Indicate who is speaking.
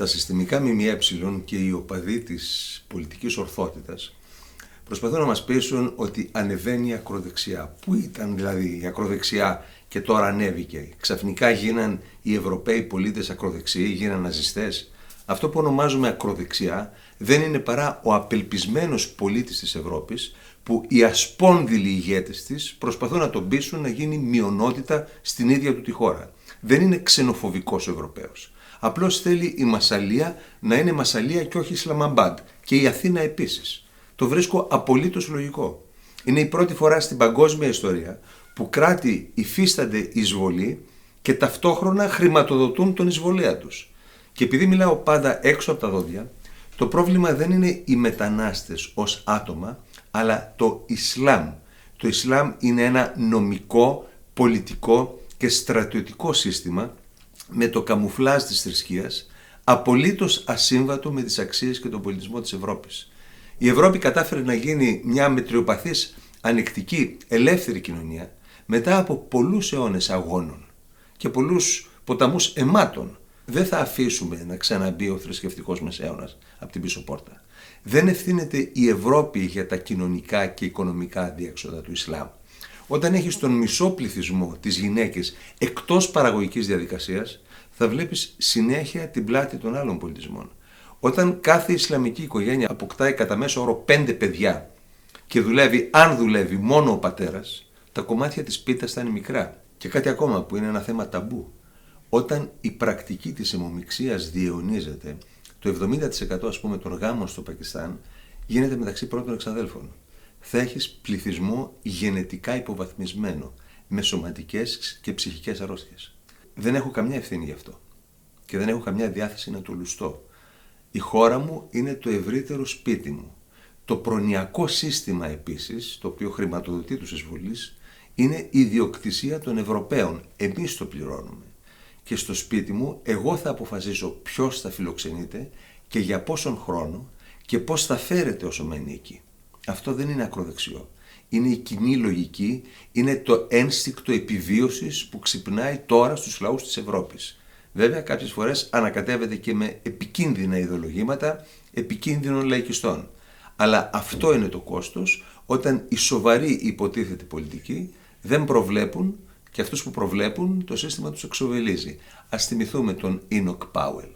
Speaker 1: Τα συστημικά ΜΜΕ και οι οπαδοί της πολιτικής ορθότητας προσπαθούν να μας πείσουν ότι ανεβαίνει η ακροδεξιά. Πού ήταν δηλαδή η ακροδεξιά και τώρα ανέβηκε. Ξαφνικά γίναν οι Ευρωπαίοι πολίτες ακροδεξιοί, γίναν ναζιστές. Αυτό που ονομάζουμε ακροδεξιά δεν είναι παρά ο απελπισμένος πολίτης της Ευρώπης που οι ασπόνδυλοι ηγέτες της προσπαθούν να τον πείσουν να γίνει μειονότητα στην ίδια του τη χώρα. Δεν είναι ξενοφοβικός ο Ευρωπαίος. Απλώς θέλει η Μασαλία να είναι Μασαλία και όχι Ισλαμαμπάντ και η Αθήνα επίσης. Το βρίσκω απολύτως λογικό. Είναι η πρώτη φορά στην παγκόσμια ιστορία που κράτη υφίστανται εισβολή και ταυτόχρονα χρηματοδοτούν τον εισβολέα τους. Και επειδή μιλάω πάντα έξω από τα δόντια, το πρόβλημα δεν είναι οι μετανάστες ως άτομα, αλλά το Ισλάμ. Το Ισλάμ είναι ένα νομικό, πολιτικό και στρατιωτικό σύστημα με το καμουφλάζ της θρησκείας απολύτως ασύμβατο με τις αξίες και τον πολιτισμό της Ευρώπης. Η Ευρώπη κατάφερε να γίνει μια μετριοπαθής, ανοιχτική, ελεύθερη κοινωνία μετά από πολλούς αιώνες αγώνων και πολλούς ποταμούς αιμάτων. Δεν θα αφήσουμε να ξαναμπεί ο θρησκευτικός μεσαίωνας από την πίσω πόρτα. Δεν ευθύνεται η Ευρώπη για τα κοινωνικά και οικονομικά διέξοδα του Ισλάμ. Όταν έχεις τον μισό πληθυσμό της γυναίκες εκτός παραγωγικής διαδικασίας, θα βλέπεις συνέχεια την πλάτη των άλλων πολιτισμών. Όταν κάθε Ισλαμική οικογένεια αποκτάει κατά μέσο όρο πέντε παιδιά και δουλεύει, αν δουλεύει, μόνο ο πατέρας, τα κομμάτια της πίτας θα είναι μικρά. Και κάτι ακόμα που είναι ένα θέμα ταμπού. Όταν η πρακτική της αιμομηξίας διαιωνίζεται, το 70% ας πούμε των γάμων στο Πακιστάν γίνεται μεταξύ πρώτων εξαδέλφων. Θα έχεις πληθυσμό γενετικά υποβαθμισμένο, με σωματικές και ψυχικές αρρώστιες. Δεν έχω καμιά ευθύνη γι' αυτό και δεν έχω καμιά διάθεση να το λουστώ. Η χώρα μου είναι το ευρύτερο σπίτι μου. Το προνοιακό σύστημα επίσης, το οποίο χρηματοδοτεί τους εισβολείς, είναι η ιδιοκτησία των Ευρωπαίων. Εμείς το πληρώνουμε. Και στο σπίτι μου εγώ θα αποφασίσω ποιος θα φιλοξενείται και για πόσον χρόνο και πώς θα φέρεται όσο μένει εκεί. Αυτό δεν είναι ακροδεξιό. Είναι η κοινή λογική, είναι το ένστικτο επιβίωσης που ξυπνάει τώρα στους λαούς της Ευρώπης. Βέβαια, κάποιες φορές ανακατεύεται και με επικίνδυνα ιδεολογήματα επικίνδυνων λαϊκιστών. Αλλά αυτό είναι το κόστος όταν οι σοβαροί υποτίθεται πολιτικοί δεν προβλέπουν και αυτούς που προβλέπουν το σύστημα τους εξοβελίζει. Ας θυμηθούμε τον Enoch Πάουελ.